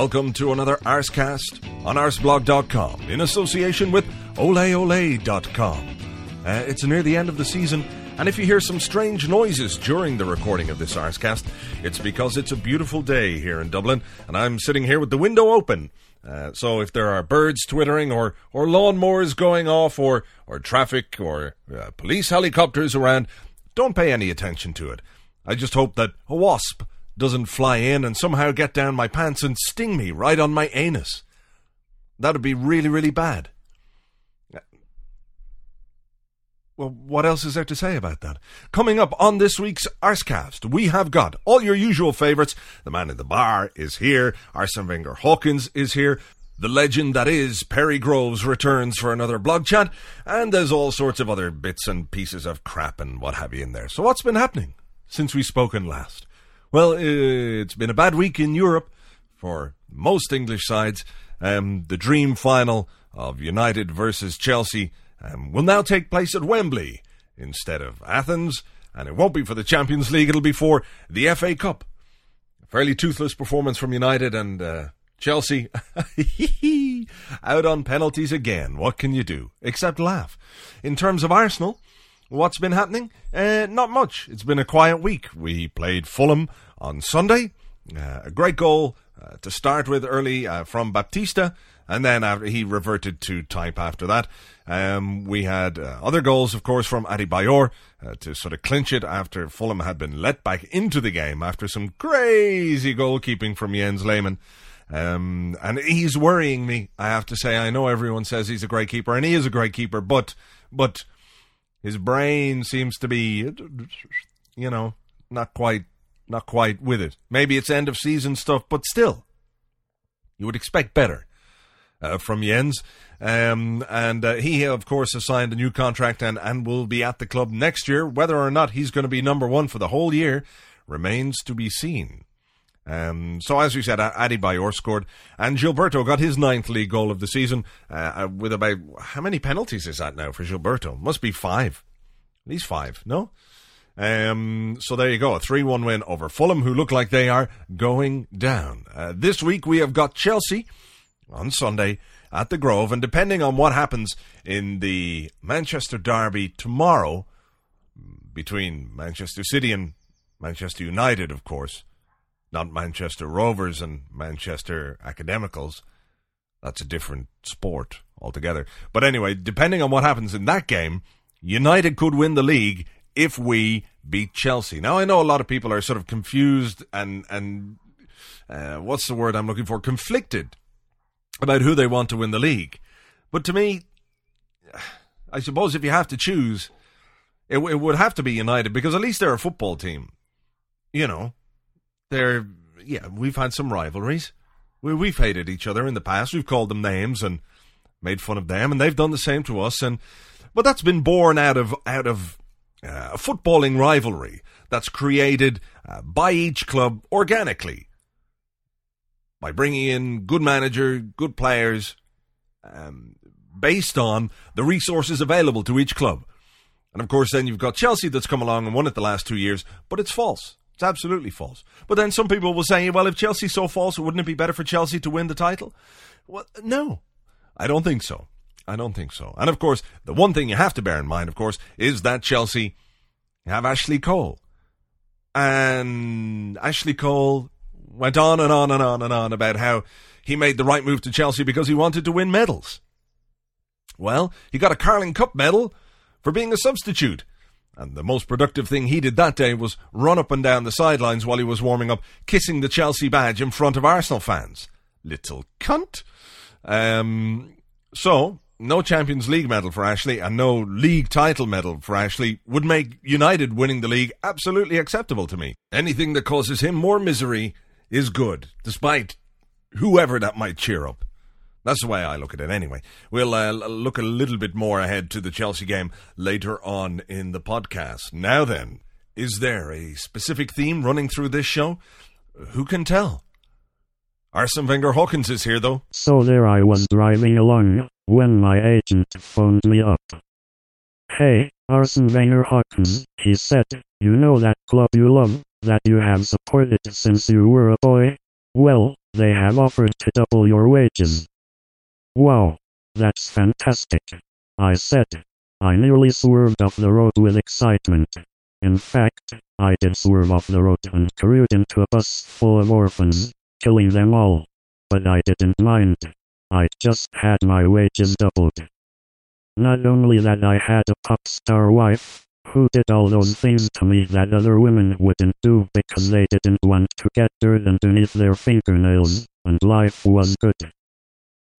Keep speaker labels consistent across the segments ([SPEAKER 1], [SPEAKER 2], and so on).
[SPEAKER 1] Welcome to another Arsecast on arseblog.com in association with oleole.com. Uh, it's near the end of the season, and if you hear some strange noises during the recording of this Arsecast, it's because it's a beautiful day here in Dublin, and I'm sitting here with the window open. Uh, so if there are birds twittering or, or lawnmowers going off or, or traffic or uh, police helicopters around, don't pay any attention to it. I just hope that a wasp doesn't fly in and somehow get down my pants and sting me right on my anus. That'd be really, really bad. Well, what else is there to say about that? Coming up on this week's Arsecast, we have got all your usual favourites. The man in the bar is here. Arsene Wenger Hawkins is here. The legend that is Perry Groves returns for another blog chat. And there's all sorts of other bits and pieces of crap and what have you in there. So what's been happening since we spoken last? Well, it's been a bad week in Europe for most English sides. Um, the dream final of United versus Chelsea um, will now take place at Wembley instead of Athens, and it won't be for the Champions League, it'll be for the FA Cup. A fairly toothless performance from United and uh, Chelsea. out on penalties again. What can you do? Except laugh. In terms of Arsenal, What's been happening? Uh, not much. It's been a quiet week. We played Fulham on Sunday. Uh, a great goal uh, to start with early uh, from Baptista, and then after he reverted to type after that. Um, we had uh, other goals, of course, from Adebayor uh, to sort of clinch it after Fulham had been let back into the game after some crazy goalkeeping from Jens Lehmann. Um, and he's worrying me, I have to say. I know everyone says he's a great keeper, and he is a great keeper, but, but his brain seems to be, you know, not quite, not quite with it. Maybe it's end of season stuff, but still, you would expect better uh, from Jens. Um, and uh, he, of course, has signed a new contract and, and will be at the club next year. Whether or not he's going to be number one for the whole year remains to be seen. Um, so as we said, Adebayor scored, and Gilberto got his ninth league goal of the season uh, uh, with about how many penalties is that now for Gilberto? Must be five, at least five. No. Um, so there you go, a three-one win over Fulham, who look like they are going down. Uh, this week we have got Chelsea on Sunday at the Grove, and depending on what happens in the Manchester derby tomorrow between Manchester City and Manchester United, of course not Manchester Rovers and Manchester Academicals. That's a different sport altogether. But anyway, depending on what happens in that game, United could win the league if we beat Chelsea. Now I know a lot of people are sort of confused and and uh, what's the word I'm looking for? Conflicted about who they want to win the league. But to me, I suppose if you have to choose, it, it would have to be United because at least they're a football team. You know, they're yeah, we've had some rivalries. We we've hated each other in the past. We've called them names and made fun of them, and they've done the same to us. And but that's been born out of out of uh, a footballing rivalry that's created uh, by each club organically by bringing in good manager, good players, um, based on the resources available to each club. And of course, then you've got Chelsea that's come along and won it the last two years, but it's false. It's absolutely false. But then some people will say, well, if Chelsea's so false, wouldn't it be better for Chelsea to win the title? Well, no, I don't think so. I don't think so. And of course, the one thing you have to bear in mind, of course, is that Chelsea have Ashley Cole. And Ashley Cole went on and on and on and on about how he made the right move to Chelsea because he wanted to win medals. Well, he got a Carling Cup medal for being a substitute. And the most productive thing he did that day was run up and down the sidelines while he was warming up, kissing the Chelsea badge in front of Arsenal fans. Little cunt. Um, so, no Champions League medal for Ashley and no league title medal for Ashley would make United winning the league absolutely acceptable to me. Anything that causes him more misery is good, despite whoever that might cheer up. That's the way I look at it anyway. We'll uh, look a little bit more ahead to the Chelsea game later on in the podcast. Now then, is there a specific theme running through this show? Who can tell? Arsene Wenger Hawkins is here though.
[SPEAKER 2] So there I was driving along when my agent phoned me up. Hey, Arsene Wenger Hawkins, he said, you know that club you love, that you have supported since you were a boy? Well, they have offered to double your wages. Wow, that's fantastic. I said. I nearly swerved off the road with excitement. In fact, I did swerve off the road and careened into a bus full of orphans, killing them all. But I didn't mind. I just had my wages doubled. Not only that I had a pop star wife, who did all those things to me that other women wouldn't do because they didn't want to get dirt underneath their fingernails, and life was good.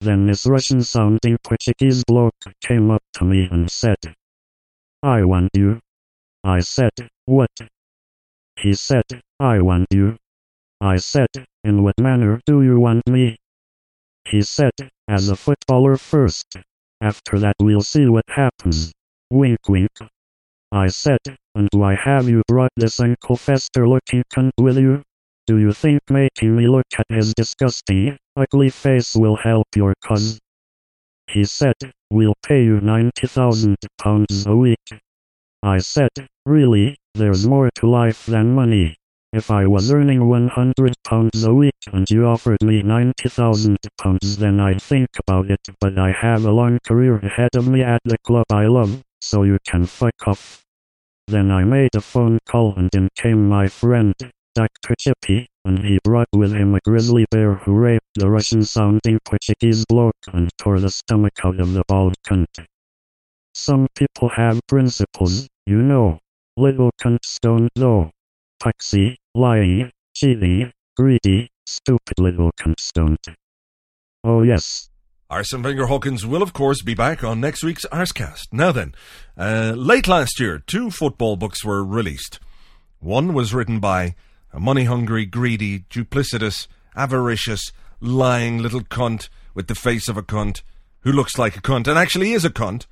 [SPEAKER 2] Then this Russian-sounding Portuguese bloke came up to me and said, I want you. I said, what? He said, I want you. I said, in what manner do you want me? He said, as a footballer first. After that we'll see what happens. Wink wink. I said, and why have you brought this Uncle Fester looking cunt with you? Do you think making me look at his disgusting, ugly face will help your cause? He said, we'll pay you 90,000 pounds a week. I said, really, there's more to life than money. If I was earning 100 pounds a week and you offered me 90,000 pounds then I'd think about it but I have a long career ahead of me at the club I love, so you can fuck off. Then I made a phone call and in came my friend, Dr. Chippy, and he brought with him a grizzly bear who raped the Russian-sounding Portuguese bloke and tore the stomach out of the bald cunt. Some people have principles, you know. Little cunts don't though. Paxi, lying, cheating, greedy, stupid little cunts don't. Oh yes,
[SPEAKER 1] Arsene Wenger Hawkins will, of course, be back on next week's Arsecast. Now then, uh, late last year, two football books were released. One was written by a money hungry, greedy, duplicitous, avaricious, lying little cunt with the face of a cunt who looks like a cunt and actually is a cunt.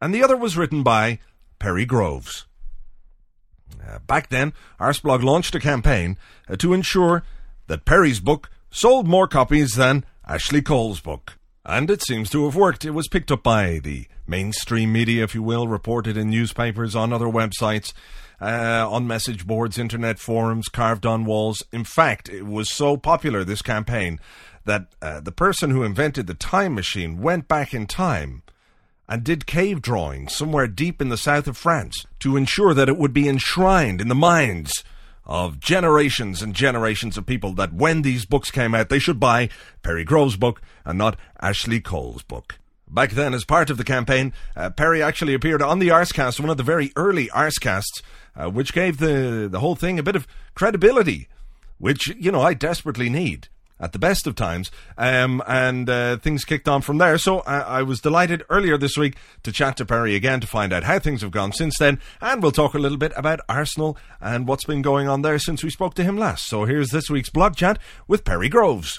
[SPEAKER 1] And the other was written by Perry Groves. Uh, back then, Arseblog launched a campaign uh, to ensure that Perry's book sold more copies than Ashley Cole's book. And it seems to have worked. It was picked up by the mainstream media, if you will, reported in newspapers, on other websites, uh, on message boards, internet forums, carved on walls. In fact, it was so popular, this campaign, that uh, the person who invented the time machine went back in time and did cave drawings somewhere deep in the south of France to ensure that it would be enshrined in the minds of generations and generations of people that when these books came out, they should buy Perry Grove's book and not Ashley Cole's book. Back then, as part of the campaign, uh, Perry actually appeared on the Arsecast, one of the very early Arsecasts, uh, which gave the, the whole thing a bit of credibility, which, you know, I desperately need at the best of times. Um, and uh, things kicked on from there. So I, I, was delighted earlier this week to chat to Perry again to find out how things have gone since then. And we'll talk a little bit about Arsenal and what's been going on there since we spoke to him last. So here's this week's blog chat with Perry Groves.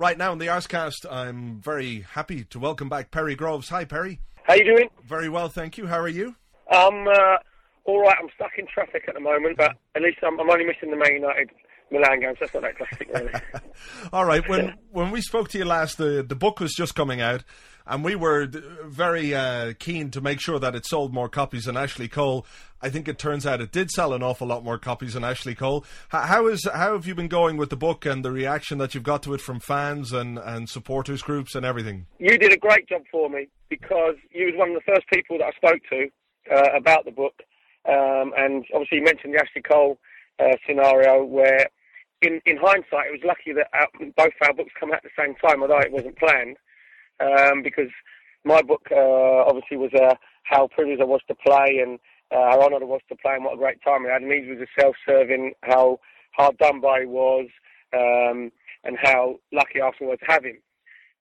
[SPEAKER 1] Right now in the Arsecast, I'm very happy to welcome back Perry Groves. Hi, Perry.
[SPEAKER 3] How you doing?
[SPEAKER 1] Very well, thank you. How are you?
[SPEAKER 3] I'm uh, all right. I'm stuck in traffic at the moment, but at least I'm, I'm only missing the Man United Milan games. That's not that drastic, really.
[SPEAKER 1] All right. When when we spoke to you last, the the book was just coming out, and we were very uh, keen to make sure that it sold more copies than Ashley Cole. I think it turns out it did sell an awful lot more copies than Ashley Cole. How, is how have you been going with the book and the reaction that you've got to it from fans and and supporters groups and everything?
[SPEAKER 3] You did a great job for me because you was one of the first people that I spoke to uh, about the book, um, and obviously you mentioned the Ashley Cole. Uh, scenario where in, in hindsight, it was lucky that our, both our books come out at the same time, although it wasn't planned. Um, because my book uh, obviously was uh, how privileged I was to play and uh, how honoured I was to play and what a great time I had. And his was a self-serving, how hard done by he was, um, and how lucky Arsenal were to have him.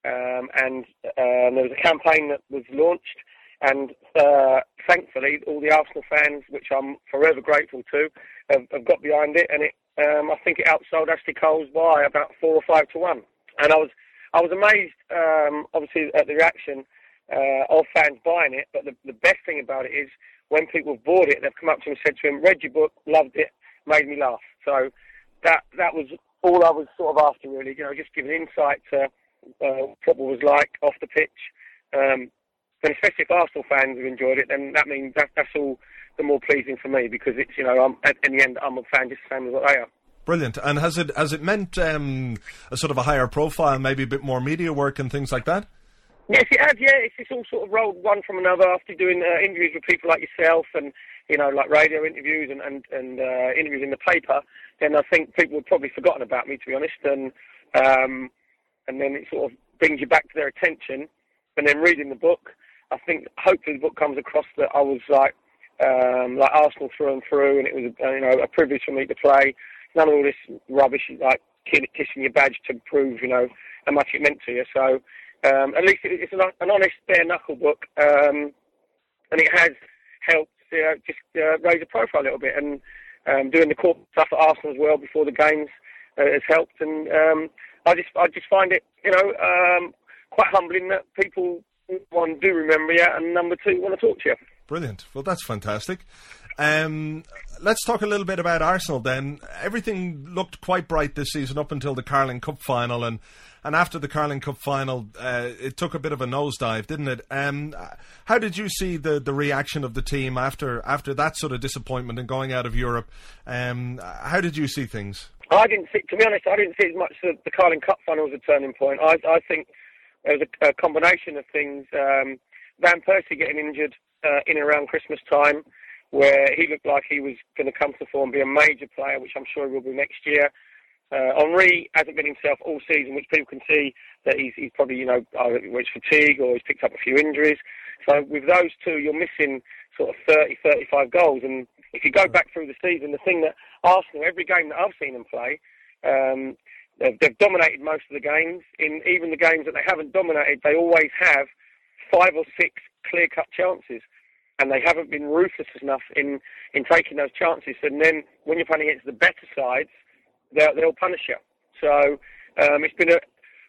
[SPEAKER 3] Um, and uh, there was a campaign that was launched, and uh, thankfully, all the Arsenal fans, which I'm forever grateful to, have, have got behind it, and it um, I think it outsold Ashley Cole's by about four or five to one. And I was I was amazed, um, obviously, at the reaction uh, of fans buying it. But the, the best thing about it is when people have bought it, they've come up to me and said to him, "Read your book, loved it, made me laugh." So that that was all I was sort of after, really. You know, just giving insight to uh, football was like off the pitch. Um, and especially if Arsenal fans have enjoyed it, then that means that, that's all the more pleasing for me because it's you know I'm, in the end I'm a fan just the same as what they are.
[SPEAKER 1] Brilliant. And has it has it meant um, a sort of a higher profile, maybe a bit more media work and things like that?
[SPEAKER 3] Yes, it has. Yeah, it's, it's all sort of rolled one from another after doing uh, interviews with people like yourself and you know like radio interviews and and, and uh, interviews in the paper. Then I think people have probably forgotten about me to be honest, and um, and then it sort of brings you back to their attention. And then reading the book, I think hopefully the book comes across that I was like um, like Arsenal through and through, and it was uh, you know a privilege for me to play. None of all this rubbish like kissing your badge to prove you know how much it meant to you. So um, at least it's an, an honest, bare knuckle book, um, and it has helped uh, just uh, raise the profile a little bit. And um, doing the corporate stuff at Arsenal as well before the games uh, has helped. And um, I just I just find it you know um, quite humbling that people one do remember you, and number two want to talk to you.
[SPEAKER 1] Brilliant. Well, that's fantastic. Um, let's talk a little bit about Arsenal then. Everything looked quite bright this season up until the Carling Cup final, and, and after the Carling Cup final, uh, it took a bit of a nosedive, didn't it? Um, how did you see the, the reaction of the team after after that sort of disappointment and going out of Europe? Um, how did you see things?
[SPEAKER 3] I didn't see, to be honest, I didn't see as much the, the Carling Cup final as a turning point. I, I think there was a, a combination of things. Um, Van Persie getting injured uh, in and around Christmas time, where he looked like he was going to come to form, be a major player, which I'm sure he will be next year. Uh, Henry hasn't been himself all season, which people can see that he's, he's probably, you know, either it's fatigue or he's picked up a few injuries. So with those two, you're missing sort of 30, 35 goals. And if you go back through the season, the thing that Arsenal, every game that I've seen them play, um, they've, they've dominated most of the games. In even the games that they haven't dominated, they always have five or six clear-cut chances, and they haven't been ruthless enough in in taking those chances. And then when you're playing against the better sides, they'll, they'll punish you. So um, it's been a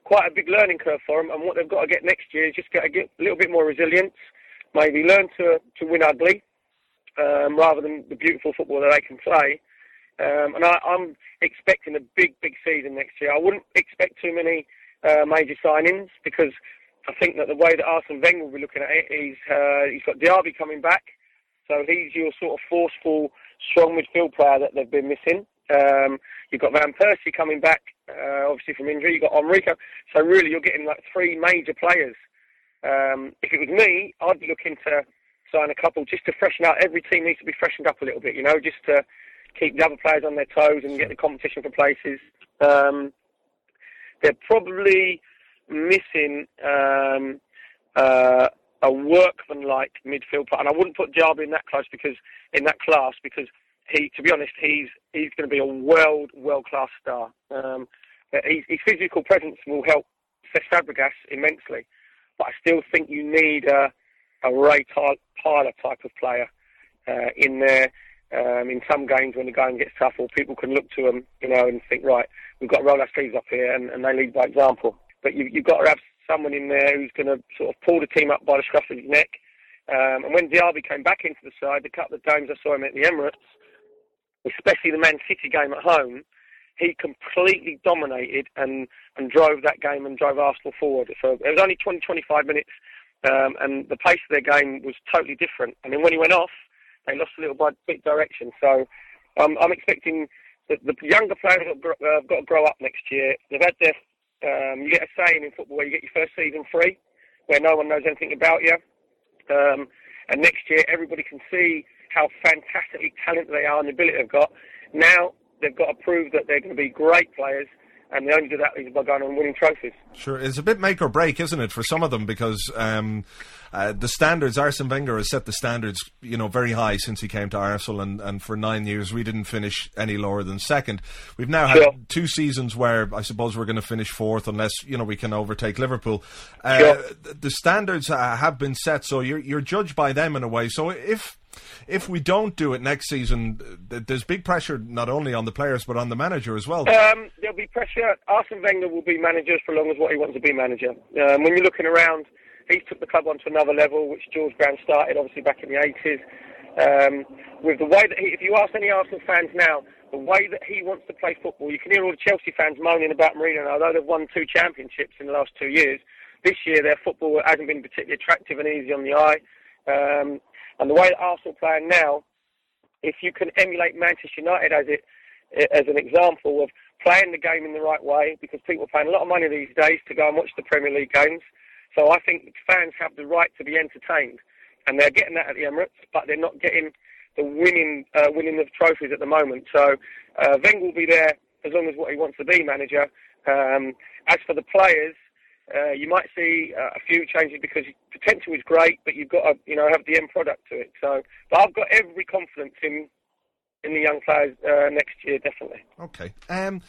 [SPEAKER 3] quite a big learning curve for them. And what they've got to get next year is just get a, get a little bit more resilience, maybe learn to to win ugly um, rather than the beautiful football that they can play. Um, and I, am expecting a big, big season next year. I wouldn't expect too many uh, major signings because I think that the way that Arsene Wenger will be looking at it is uh, he's got Diaby coming back, so he's your sort of forceful, strong midfield player that they've been missing. Um, you've got Van Persie coming back, uh, obviously from injury. You've got Enrico. So really, you're getting like three major players. Um, if it was me, I'd be looking to sign a couple just to freshen out. Every team needs to be freshened up a little bit, you know, just to keep the other players on their toes and get the competition for places. Um, they're probably missing um, uh, a workman-like midfield player, and I wouldn't put Diaby in that class because in that class because he, to be honest, he's he's going to be a world world class star. Um, his, his, physical presence will help Cesc Fabregas immensely, but I still think you need a, a Ray Parlour type of player uh, in there. Um, in some games when the going gets tough, or people can look to them, you know, and think, right, we've got to roll our sleeves up here, and, and they lead by example but you, you've got to have someone in there who's going to sort of pull the team up by the scruff of his neck. Um, and when Diaby came back into the side, the couple of games I saw him at the Emirates, especially the Man City game at home, he completely dominated and, and drove that game and drove Arsenal forward. So it was only 20, 25 minutes, um, and the pace of their game was totally different. And then when he went off, they lost a little bit direction. So um, I'm expecting the, the younger players have got, uh, got to grow up next year. They've had their um, you get a saying in football where you get your first season free, where no one knows anything about you. Um, and next year, everybody can see how fantastically talented they are and the ability they've got. Now they've got to prove that they're going to be great players and they only do that is by going on winning trophies.
[SPEAKER 1] Sure, it's a bit make or break, isn't it, for some of them? Because um, uh, the standards, Arsene Wenger has set the standards, you know, very high since he came to Arsenal, and, and for nine years we didn't finish any lower than second. We've now had
[SPEAKER 3] Sure.
[SPEAKER 1] two seasons where I suppose we're going to finish fourth, unless you know we can overtake Liverpool. Uh,
[SPEAKER 3] Sure.
[SPEAKER 1] The standards uh, have been set, so you're you're judged by them in a way. So if if we don't do it next season, there's big pressure not only on the players but on the manager as well.
[SPEAKER 3] Um, there'll be pressure. Arsene Wenger will be manager as long as what he wants to be manager. Um, when you're looking around, he took the club onto another level, which George Brown started obviously back in the 80s. Um, with the way that he, if you ask any Arsenal fans now, the way that he wants to play football, you can hear all the Chelsea fans moaning about Mourinho. Although they've won two championships in the last two years, this year their football hasn't been particularly attractive and easy on the eye. Um, and the way that Arsenal playing now, if you can emulate Manchester United as it as an example of playing the game in the right way, because people are paying a lot of money these days to go and watch the Premier League games. So I think fans have the right to be entertained, and they're getting that at the Emirates, but they're not getting the winning uh, winning of trophies at the moment. So uh, will be there as long as what he wants to be manager. Um, as for the players, uh, you might see uh, a few changes because potential is great, but you've got to you know have the end product to it. So, but I've got every confidence in in the young players uh, next year, definitely.
[SPEAKER 1] Okay. Um,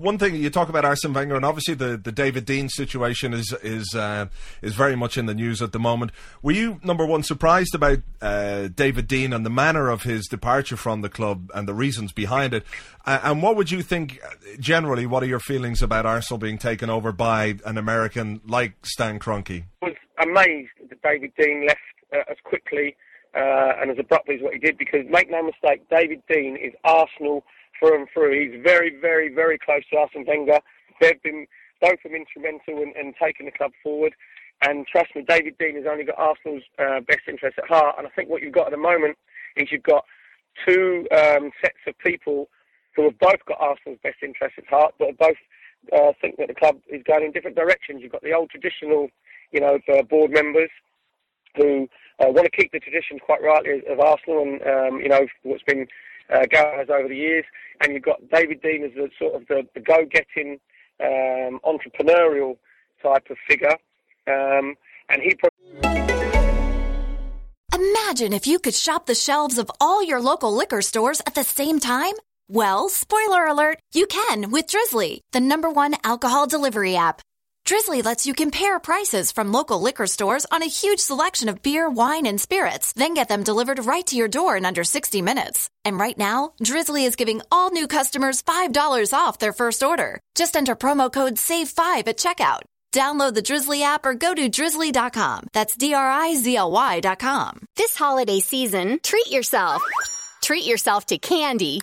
[SPEAKER 1] one thing you talk about Arsene Wenger, and obviously the, the David Dein situation is is uh, is very much in the news at the moment. Were you number one surprised about uh, David Dein and the manner of his departure from the club and the reasons behind it? Uh, and what would you think uh, generally? What are your feelings about Arsenal being taken over by an American like Stan Kroenke?
[SPEAKER 3] I was amazed that David Dein left uh, as quickly uh, and as abruptly as what he did because make no mistake, David Dein is Arsenal through and through. He's very, very, very close to Arsene Wenger. They've been both of them instrumental in, in taking the club forward. And trust me, David Dein has only got Arsenal's uh, best interests at heart. And I think what you've got at the moment is you've got two um, sets of people who have both got Arsenal's best interests at heart, but both uh, think that the club is going in different directions. You've got the old traditional, you know, board members who uh, want to keep the tradition quite rightly of Arsenal and um, you know what's been uh, going on over the years, and you've got David Dein as the sort of the, the go-getting um, entrepreneurial type of figure, um, and he.
[SPEAKER 4] Imagine if you could shop the shelves of all your local liquor stores at the same time. Well, spoiler alert, you can with Drizzly, the number one alcohol delivery app. Drizzly lets you compare prices from local liquor stores on a huge selection of beer, wine, and spirits, then get them delivered right to your door in under 60 minutes. And right now, Drizzly is giving all new customers $5 off their first order. Just enter promo code SAVE5 at checkout. Download the Drizzly app or go to drizzly.com. That's D R I Z L Y.com.
[SPEAKER 5] This holiday season, treat yourself. Treat yourself to candy.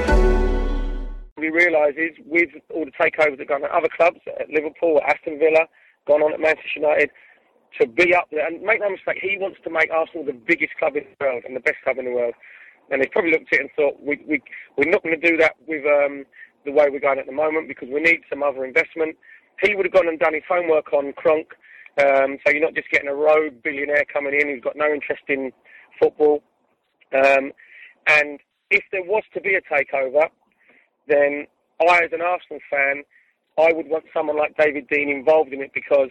[SPEAKER 3] We realise is with all the takeovers that gone at other clubs, at Liverpool, at Aston Villa, gone on at Manchester United, to be up there. And make no mistake, he wants to make Arsenal the biggest club in the world and the best club in the world. And he's probably looked at it and thought, we, we, we're not going to do that with um, the way we're going at the moment because we need some other investment. He would have gone and done his homework on Kronk. Um, so you're not just getting a rogue billionaire coming in who's got no interest in football. Um, and if there was to be a takeover, then I, as an Arsenal fan, I would want someone like David Dein involved in it because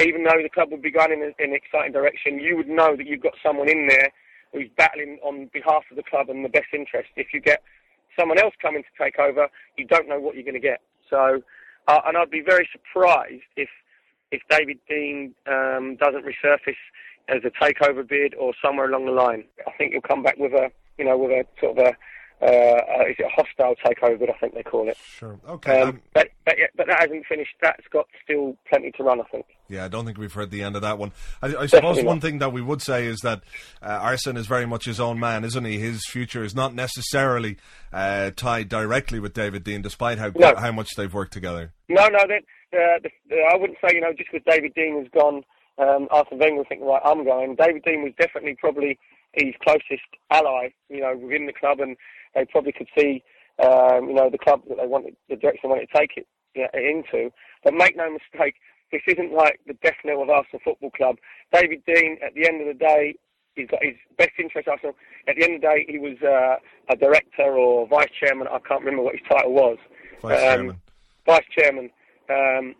[SPEAKER 3] even though the club would be going in, an exciting direction, you would know that you've got someone in there who's battling on behalf of the club and the best interest. If you get someone else coming to take over, you don't know what you're going to get. So, uh, and I'd be very surprised if if David Dein um, doesn't resurface as a takeover bid or somewhere along the line. I think he'll come back with a you know with a sort of a uh, uh, is it a hostile takeover? I think they call it.
[SPEAKER 1] Sure. Okay.
[SPEAKER 3] Um,
[SPEAKER 1] um,
[SPEAKER 3] but but, yeah, but that hasn't finished. That's got still plenty to run. I think.
[SPEAKER 1] Yeah, I don't think we've heard the end of that one. I, I suppose one thing that we would say is that uh, Arsene is very much his own man, isn't he? His future is not necessarily uh, tied directly with David Dein, despite how
[SPEAKER 3] No.
[SPEAKER 1] how much they've worked together.
[SPEAKER 3] No, no, they're, uh, the, I wouldn't say you know just because David Dein has gone, um, Arsene Wenger would think right, I'm going. David Dein was definitely probably his closest ally, you know, within the club, and they probably could see, um, you know, the club that they wanted, the direction they wanted to take it you know, into. But make no mistake, this isn't like the death knell of Arsenal Football Club. David Dein, at the end of the day, he's got his best interest Arsenal. At the end of the day, he was uh, a director or vice chairman. I can't remember what his title was.
[SPEAKER 6] Vice
[SPEAKER 3] Um,
[SPEAKER 6] chairman.
[SPEAKER 3] Vice chairman. Um,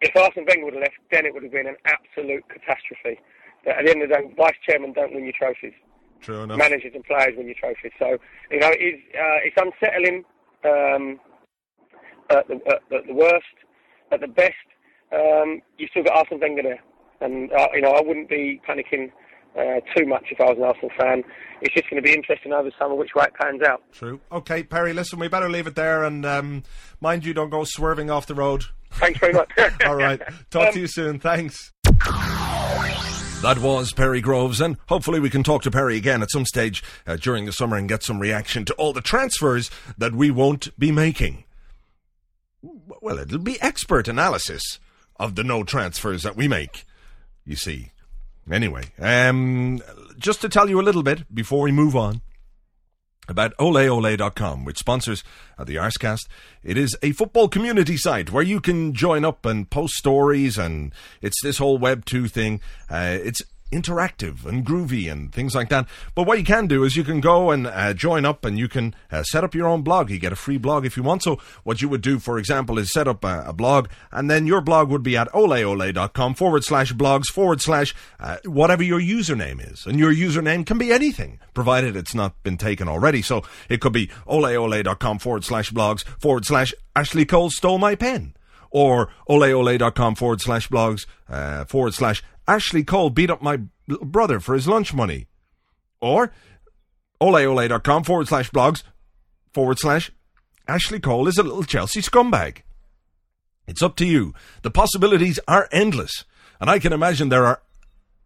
[SPEAKER 3] if Arsene Wenger would have left, then it would have been an absolute catastrophe. At the end of the day, vice chairman don't win your trophies.
[SPEAKER 6] True enough.
[SPEAKER 3] Managers and players win your trophies. So you know, it's uh, it's unsettling. Um, at the, at, at the worst, at the best, um, you still got Arsene Wenger there, and uh, you know I wouldn't be panicking uh, too much if I was an Arsenal fan. It's just going to be interesting over summer which way it pans out.
[SPEAKER 6] True. Okay, Perry, listen, we better leave it there and um, mind you, don't go swerving off the road.
[SPEAKER 3] Thanks very much.
[SPEAKER 6] All right. Talk
[SPEAKER 3] Um,
[SPEAKER 6] to you soon. Thanks. That was Perry Groves, and hopefully we can talk to Perry again at some stage uh, during the summer and get some reaction to all the transfers that we won't be making. Well, it'll be expert analysis of the no transfers that we make, you see. Anyway, um, just to tell you a little bit before we move on about oleole.com, which sponsors the Arsecast. It is a football community site where you can join up and post stories, and it's this whole Web 2 thing. Uh, it's interactive and groovy and things like that. But what you can do is you can go and uh, join up and you can uh, set up your own blog. You get a free blog if you want. So what you would do, for example, is set up a, a blog and then your blog would be at oleole.com forward slash blogs forward slash uh, whatever your username is. And your username can be anything, provided it's not been taken already. So it could be oleole.com forward slash blogs forward slash Ashley Cole stole my pen or oleole.com forward slash blogs uh, forward slash Ashley Cole beat up my brother for his lunch money. Or oleole.com forward slash blogs forward slash Ashley Cole is a little Chelsea scumbag. It's up to you. The possibilities are endless. And I can imagine there are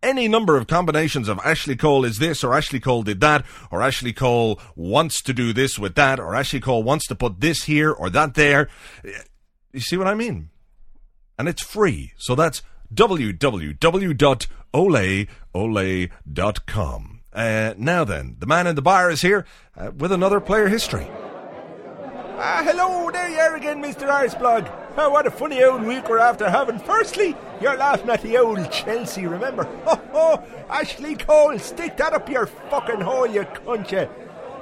[SPEAKER 6] any number of combinations of Ashley Cole is this, or Ashley Cole did that, or Ashley Cole wants to do this with that, or Ashley Cole wants to put this here or that there. You see what I mean? And it's free. So that's www.oleole.com. Uh, now then, the man in the bar is here uh, with another player history. Ah, hello, there you are again, Mr. Arseblog. Oh, what a funny old week we're after having. Firstly, you're laughing at the old Chelsea, remember? Oh, oh, Ashley Cole, stick that up your fucking hole, you cunt, you.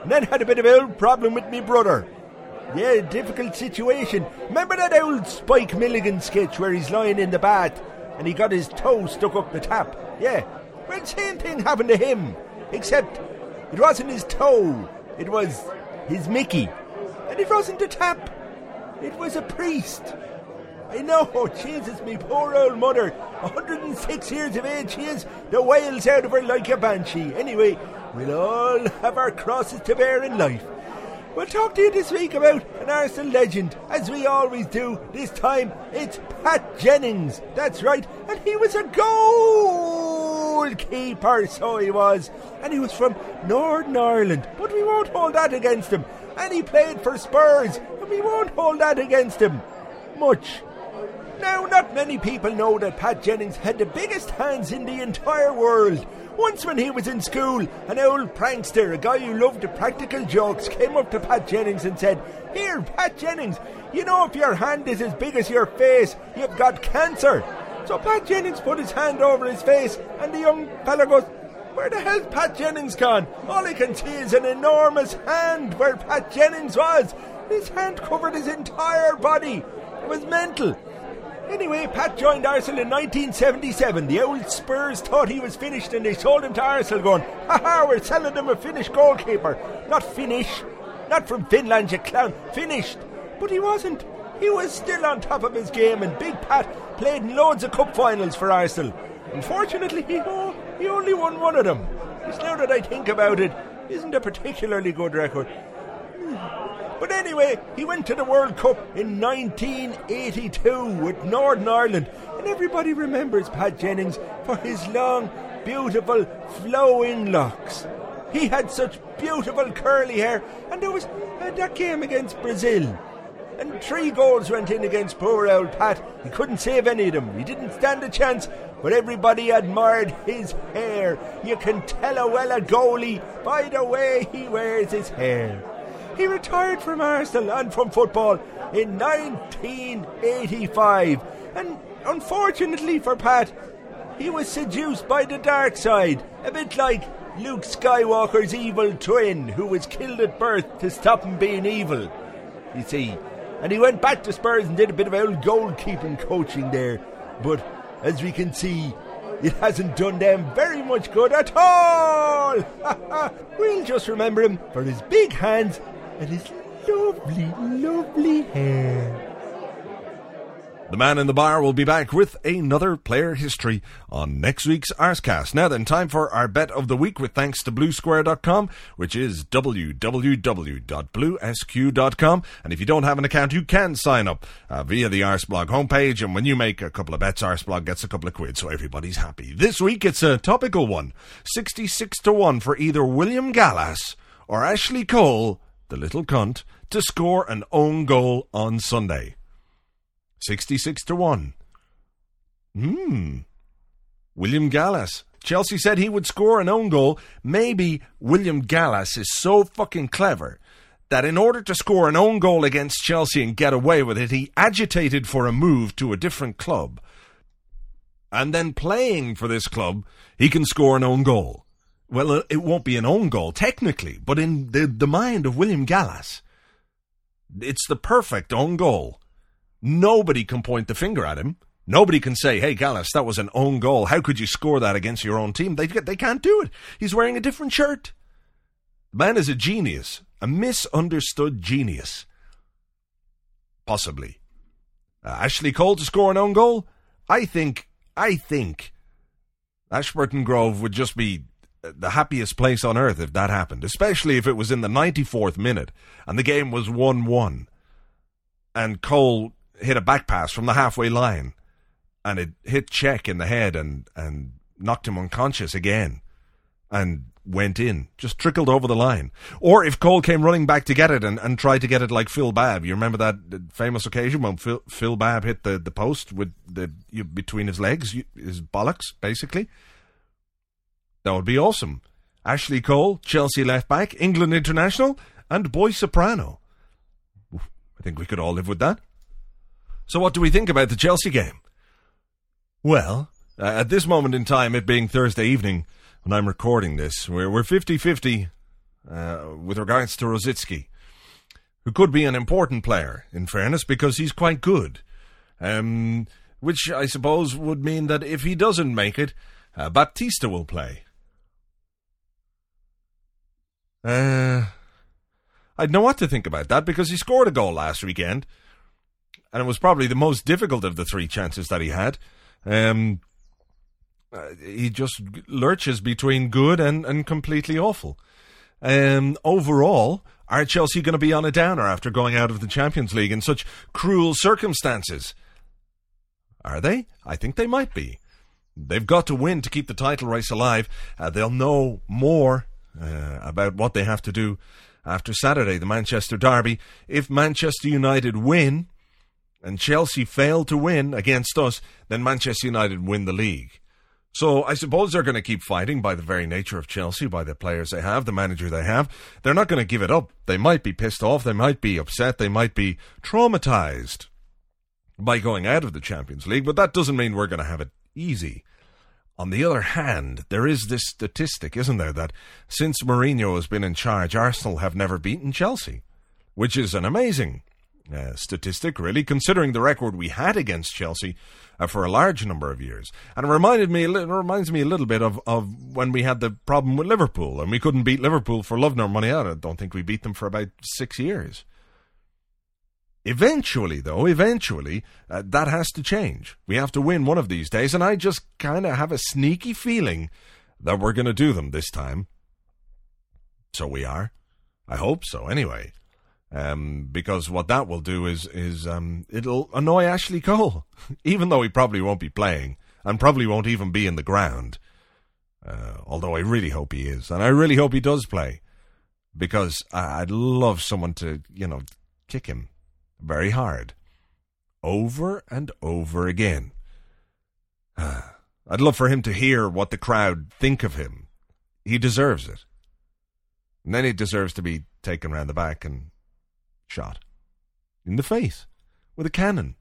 [SPEAKER 6] And then had a bit of old problem with me brother. Yeah, difficult situation. Remember that old Spike Milligan sketch where he's lying in the bath and he got his toe stuck up the tap? Yeah. Well, same thing happened to him, except it wasn't his toe, it was his Mickey. And it wasn't a tap, it was a priest. I know, oh, Jesus, me poor old mother, 106 years of age she is, the wails out of her like a banshee. Anyway, we'll all have our crosses to bear in life. We'll talk to you this week about an Arsenal legend, as we always do. This time, it's Pat Jennings. That's right, and he was a goalkeeper, so he was. And he was from Northern Ireland, but we won't hold that against him. And he played for Spurs, and we won't hold that against him. Much. Now, not many people know that Pat Jennings had the biggest hands in the entire world. Once, when he was in school, an old prankster, a guy who loved the practical jokes, came up to Pat Jennings and said, Here, Pat Jennings, you know if your hand is as big as your face, you've got cancer. So Pat Jennings put his hand over his face, and the young fella goes, Where the hell's Pat Jennings gone? All I can see is an enormous hand where Pat Jennings was. His hand covered his entire body. It was mental. Anyway, Pat joined Arsenal in 1977. The old Spurs thought he was finished and they sold him to Arsenal going, haha, we're selling him a Finnish goalkeeper. Not Finnish. Not from Finland, you clown. Finished. But he wasn't. He was still on top of his game and Big Pat played in loads of cup finals for Arsenal. Unfortunately, he, oh, he only won one of them. Which now that I think about it, isn't a particularly good record. But anyway, he went to the World Cup in 1982 with Northern Ireland, and everybody remembers Pat Jennings for his long, beautiful, flowing locks. He had such beautiful curly hair, and there was uh, that game against Brazil. And three goals went in against poor old Pat. He couldn't save any of them. He didn't stand a chance, but everybody admired his hair. You can tell a well a goalie by the way he wears his hair. He retired from Arsenal and from football in 1985. And unfortunately for Pat, he was seduced by the dark side, a bit like Luke Skywalker's evil twin, who was killed at birth to stop him being evil. You see, and he went back to Spurs and did a bit of old goalkeeping coaching there. But as we can see, it hasn't done them very much good at all. we'll just remember him for his big hands and his lovely, lovely hair.
[SPEAKER 1] The man in the bar will be back with another player history on next week's Arsecast. Now then, time for our bet of the week with thanks to bluesquare.com, which is www.bluesq.com. And if you don't have an account, you can sign up uh, via the Arseblog homepage. And when you make a couple of bets, Arseblog gets a couple of quid, so everybody's happy. This week it's a topical one 66 to 1 for either William Gallas or Ashley Cole, the little cunt, to score an own goal on Sunday. 66 to 1. Hmm. William Gallas. Chelsea said he would score an own goal. Maybe William Gallas is so fucking clever that in order to score an own goal against Chelsea and get away with it, he agitated for a move to a different club. And then playing for this club, he can score an own goal. Well, uh, it won't be an own goal, technically, but in the, the mind of William Gallas, it's the perfect own goal. Nobody can point the finger at him. Nobody can say, "Hey, Gallas, that was an own goal. How could you score that against your own team?" They they can't do it. He's wearing a different shirt. The man is a genius, a misunderstood genius. Possibly. Uh, Ashley Cole to score an own goal. I think. I think. Ashburton Grove would just be the happiest place on earth if that happened, especially if it was in the 94th minute and the game was 1 1 and Cole hit a back pass from the halfway line, and it hit Cech in the head and and knocked him unconscious again, and went in, just trickled over the line. Or if Cole came running back to get it and, and tried to get it like Phil Babb, you remember that famous occasion when Phil, Phil Babb hit the, the post with the between his legs, his bollocks, basically. That would be awesome. Ashley Cole, Chelsea left back, England international, and boy soprano. I think we could all live with that. So, what do we think about the Chelsea game? Well, uh, at this moment in time, it being Thursday evening when I'm recording this, we're, we're 50 50 uh, with regards to Rosicky, who could be an important player, in fairness, because he's quite good. Um, which I suppose would mean that if he doesn't make it, uh, Baptista will play. Uh, I'd know what to think about that because he scored a goal last weekend and it was probably the most difficult of the three chances that he had. Um, uh, he just lurches between good and, and completely awful. Um, overall, are Chelsea going to be on a downer after going out of the Champions League in such cruel circumstances? Are they? I think they might be. They've got to win to keep the title race alive. Uh, they'll know more uh, about what they have to do after Saturday, the Manchester Derby. If Manchester United win, and Chelsea fail to win against us, then Manchester United win the league. So I suppose they're going to keep fighting by the very nature of Chelsea, by the players they have, the manager they have. They're not going to give it up. They might be pissed off, they might be upset, they might be traumatized by going out of the Champions League, but that doesn't mean we're going to have it easy. On the other hand, there is this statistic, isn't there, that since Mourinho has been in charge, Arsenal have never beaten Chelsea, which is an amazing uh, statistic, really, considering the record we had against Chelsea uh, for a large number of years. And it reminded me, it reminds me a little bit of, of when we had the problem with Liverpool, and we couldn't beat Liverpool for love nor money. I don't think we beat them for about six years. Eventually, though, eventually, uh, that has to change. We have to win one of these days, and I just kind of have a sneaky feeling that we're going to do them this time. So we are. I hope so, anyway. Um, because what that will do is is um, it'll annoy Ashley Cole, even though he probably won't be playing and probably won't even be in the ground. Uh, although I really hope he is, and I really hope he does play, because I'd love someone to you know kick him, very hard. Over and over again. I'd love for him to hear what the crowd think of him. He deserves it. And then he deserves to be taken round the back and shot in the face with a cannon.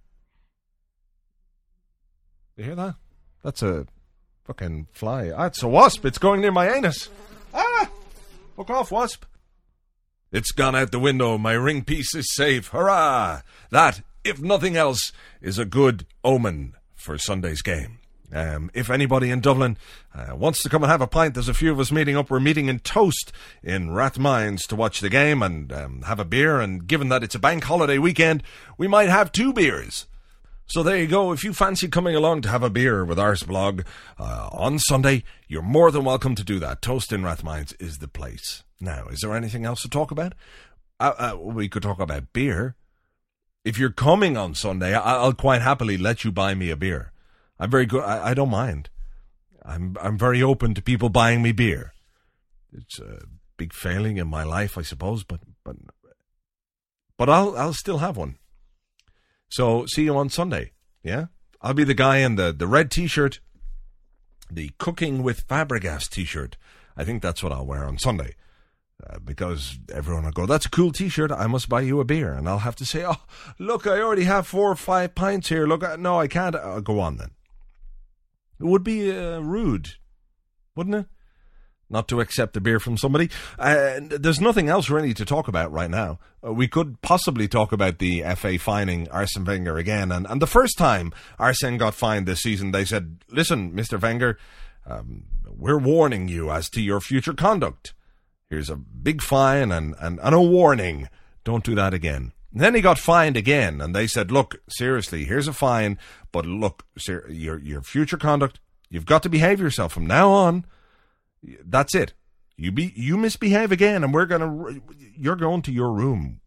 [SPEAKER 1] You hear that? That's a fucking fly. Ah, it's a wasp. It's going near my anus. Ah! Fuck off, wasp. It's gone out the window. My ring piece is safe. Hurrah! That, if nothing else, is a good omen for Sunday's game. Um, if anybody in Dublin uh, wants to come and have a pint, there's a few of us meeting up. We're meeting in Toast in Rathmines to watch the game and um, have a beer. And given that it's a bank holiday weekend, we might have two beers. So there you go. If you fancy coming along to have a beer with Arseblog uh, on Sunday, you're more than welcome to do that. Toast in Rathmines is the place. Now, is there anything else to talk about? Uh, uh, we could talk about beer. If you're coming on Sunday, I- will quite happily let you buy me a beer. I'm very good. I, I don't mind. I'm I'm very open to people buying me beer. It's a big failing in my life, I suppose, but but but I'll I'll still have one. So see you on Sunday. Yeah, I'll be the guy in the the red T-shirt, the cooking with Fabregas T-shirt. I think that's what I'll wear on Sunday. Uh, because everyone will go, that's a cool T-shirt. I must buy you a beer, and I'll have to say, "Oh, look, I already have four or five pints here. Look, no, I can't." Uh, go on then. It would be uh, rude, wouldn't it? Not to accept a beer from somebody. There's nothing else really to talk about right now. Uh, we could possibly talk about the FA fining Arsene Wenger again. And, and the first time Arsene got fined this season, they said, listen, Mr. Wenger, um, we're warning you as to your future conduct. Here's a big fine and, and, and a warning. Don't do that again. And then he got fined again, and they said, "Look, seriously, here's a fine, but look, sir, your your future conduct, you've got to behave yourself from now on. That's it. You be you misbehave again, and we're gonna you're going to your room.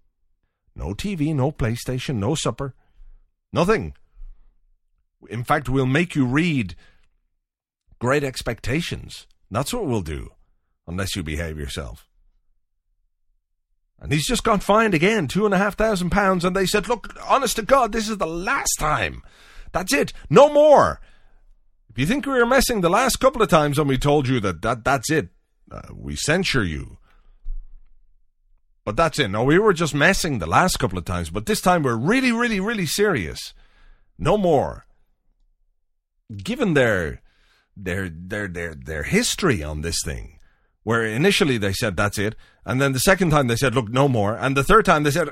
[SPEAKER 1] No TV, no PlayStation, no supper, nothing. In fact, we'll make you read Great Expectations. That's what we'll do, unless you behave yourself." And he's just got fined again, two and a half thousand pounds. And they said, look, honest to God, this is the last time. That's it. No more. If you think we were messing the last couple of times when we told you that, that that's it, uh, we censure you. But that's it. No, we were just messing the last couple of times. But this time we're really, really, really serious. No more. Given their their their their their history on this thing, where initially they said that's it, and then the second time they said, look, no more, and the third time they said,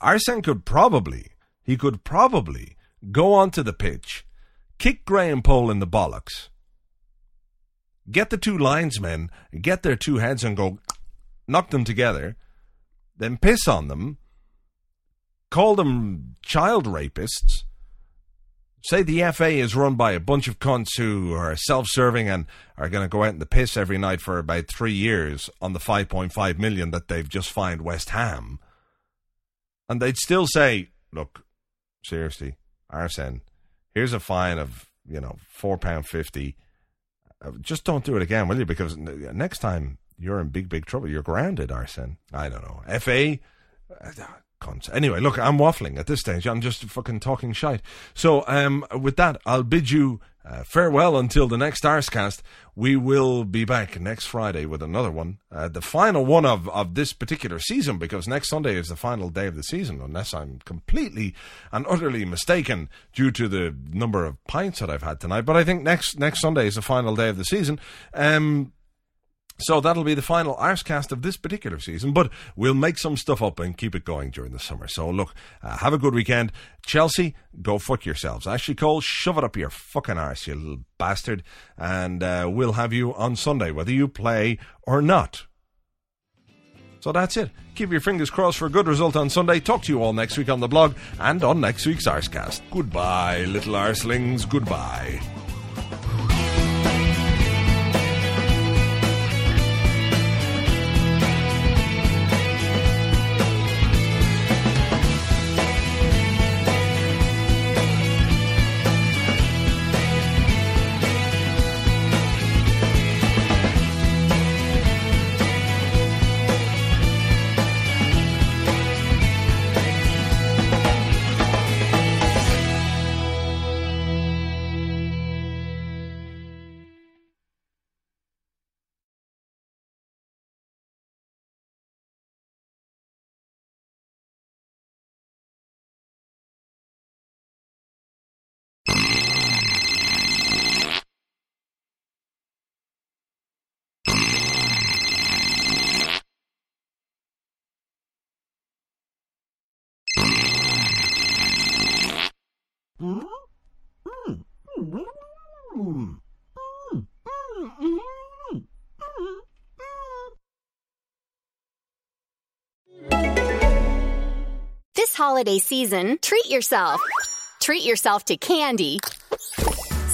[SPEAKER 1] Arsene could probably, he could probably go onto the pitch, kick Graham Poll in the bollocks, get the two linesmen, get their two heads and go knock them together, then piss on them, call them child rapists, say the FA is run by a bunch of cunts who are self-serving and are going to go out in the piss every night for about three years on the 5.5 million that they've just fined West Ham, and they'd still say, "Look, seriously, Arsene, here's a fine of you know four pound fifty. Uh, just don't do it again, will you? Because next time you're in big, big trouble. You're grounded, Arsene. I don't know. FA, Anyway, look, I'm waffling at this stage. I'm just fucking talking shite. So, um, with that, I'll bid you uh, farewell until the next Arsecast. We will be back next Friday with another one, uh, the final one of, of this particular season, because next Sunday is the final day of the season, unless I'm completely and utterly mistaken due to the number of pints that I've had tonight. But I think next next Sunday is the final day of the season. Um, so that'll be the final Arsecast of this particular season, but we'll make some stuff up and keep it going during the summer. So look, uh, have a good weekend. Chelsea, go fuck yourselves. Ashley Cole, shove it up your fucking arse, you little bastard. And uh, we'll have you on Sunday, whether you play or not. So that's it. Keep your fingers crossed for a good result on Sunday. Talk to you all next week on the blog and on next week's Arsecast. Goodbye, little arselings. Goodbye.
[SPEAKER 5] This holiday season, treat yourself. Treat yourself to candy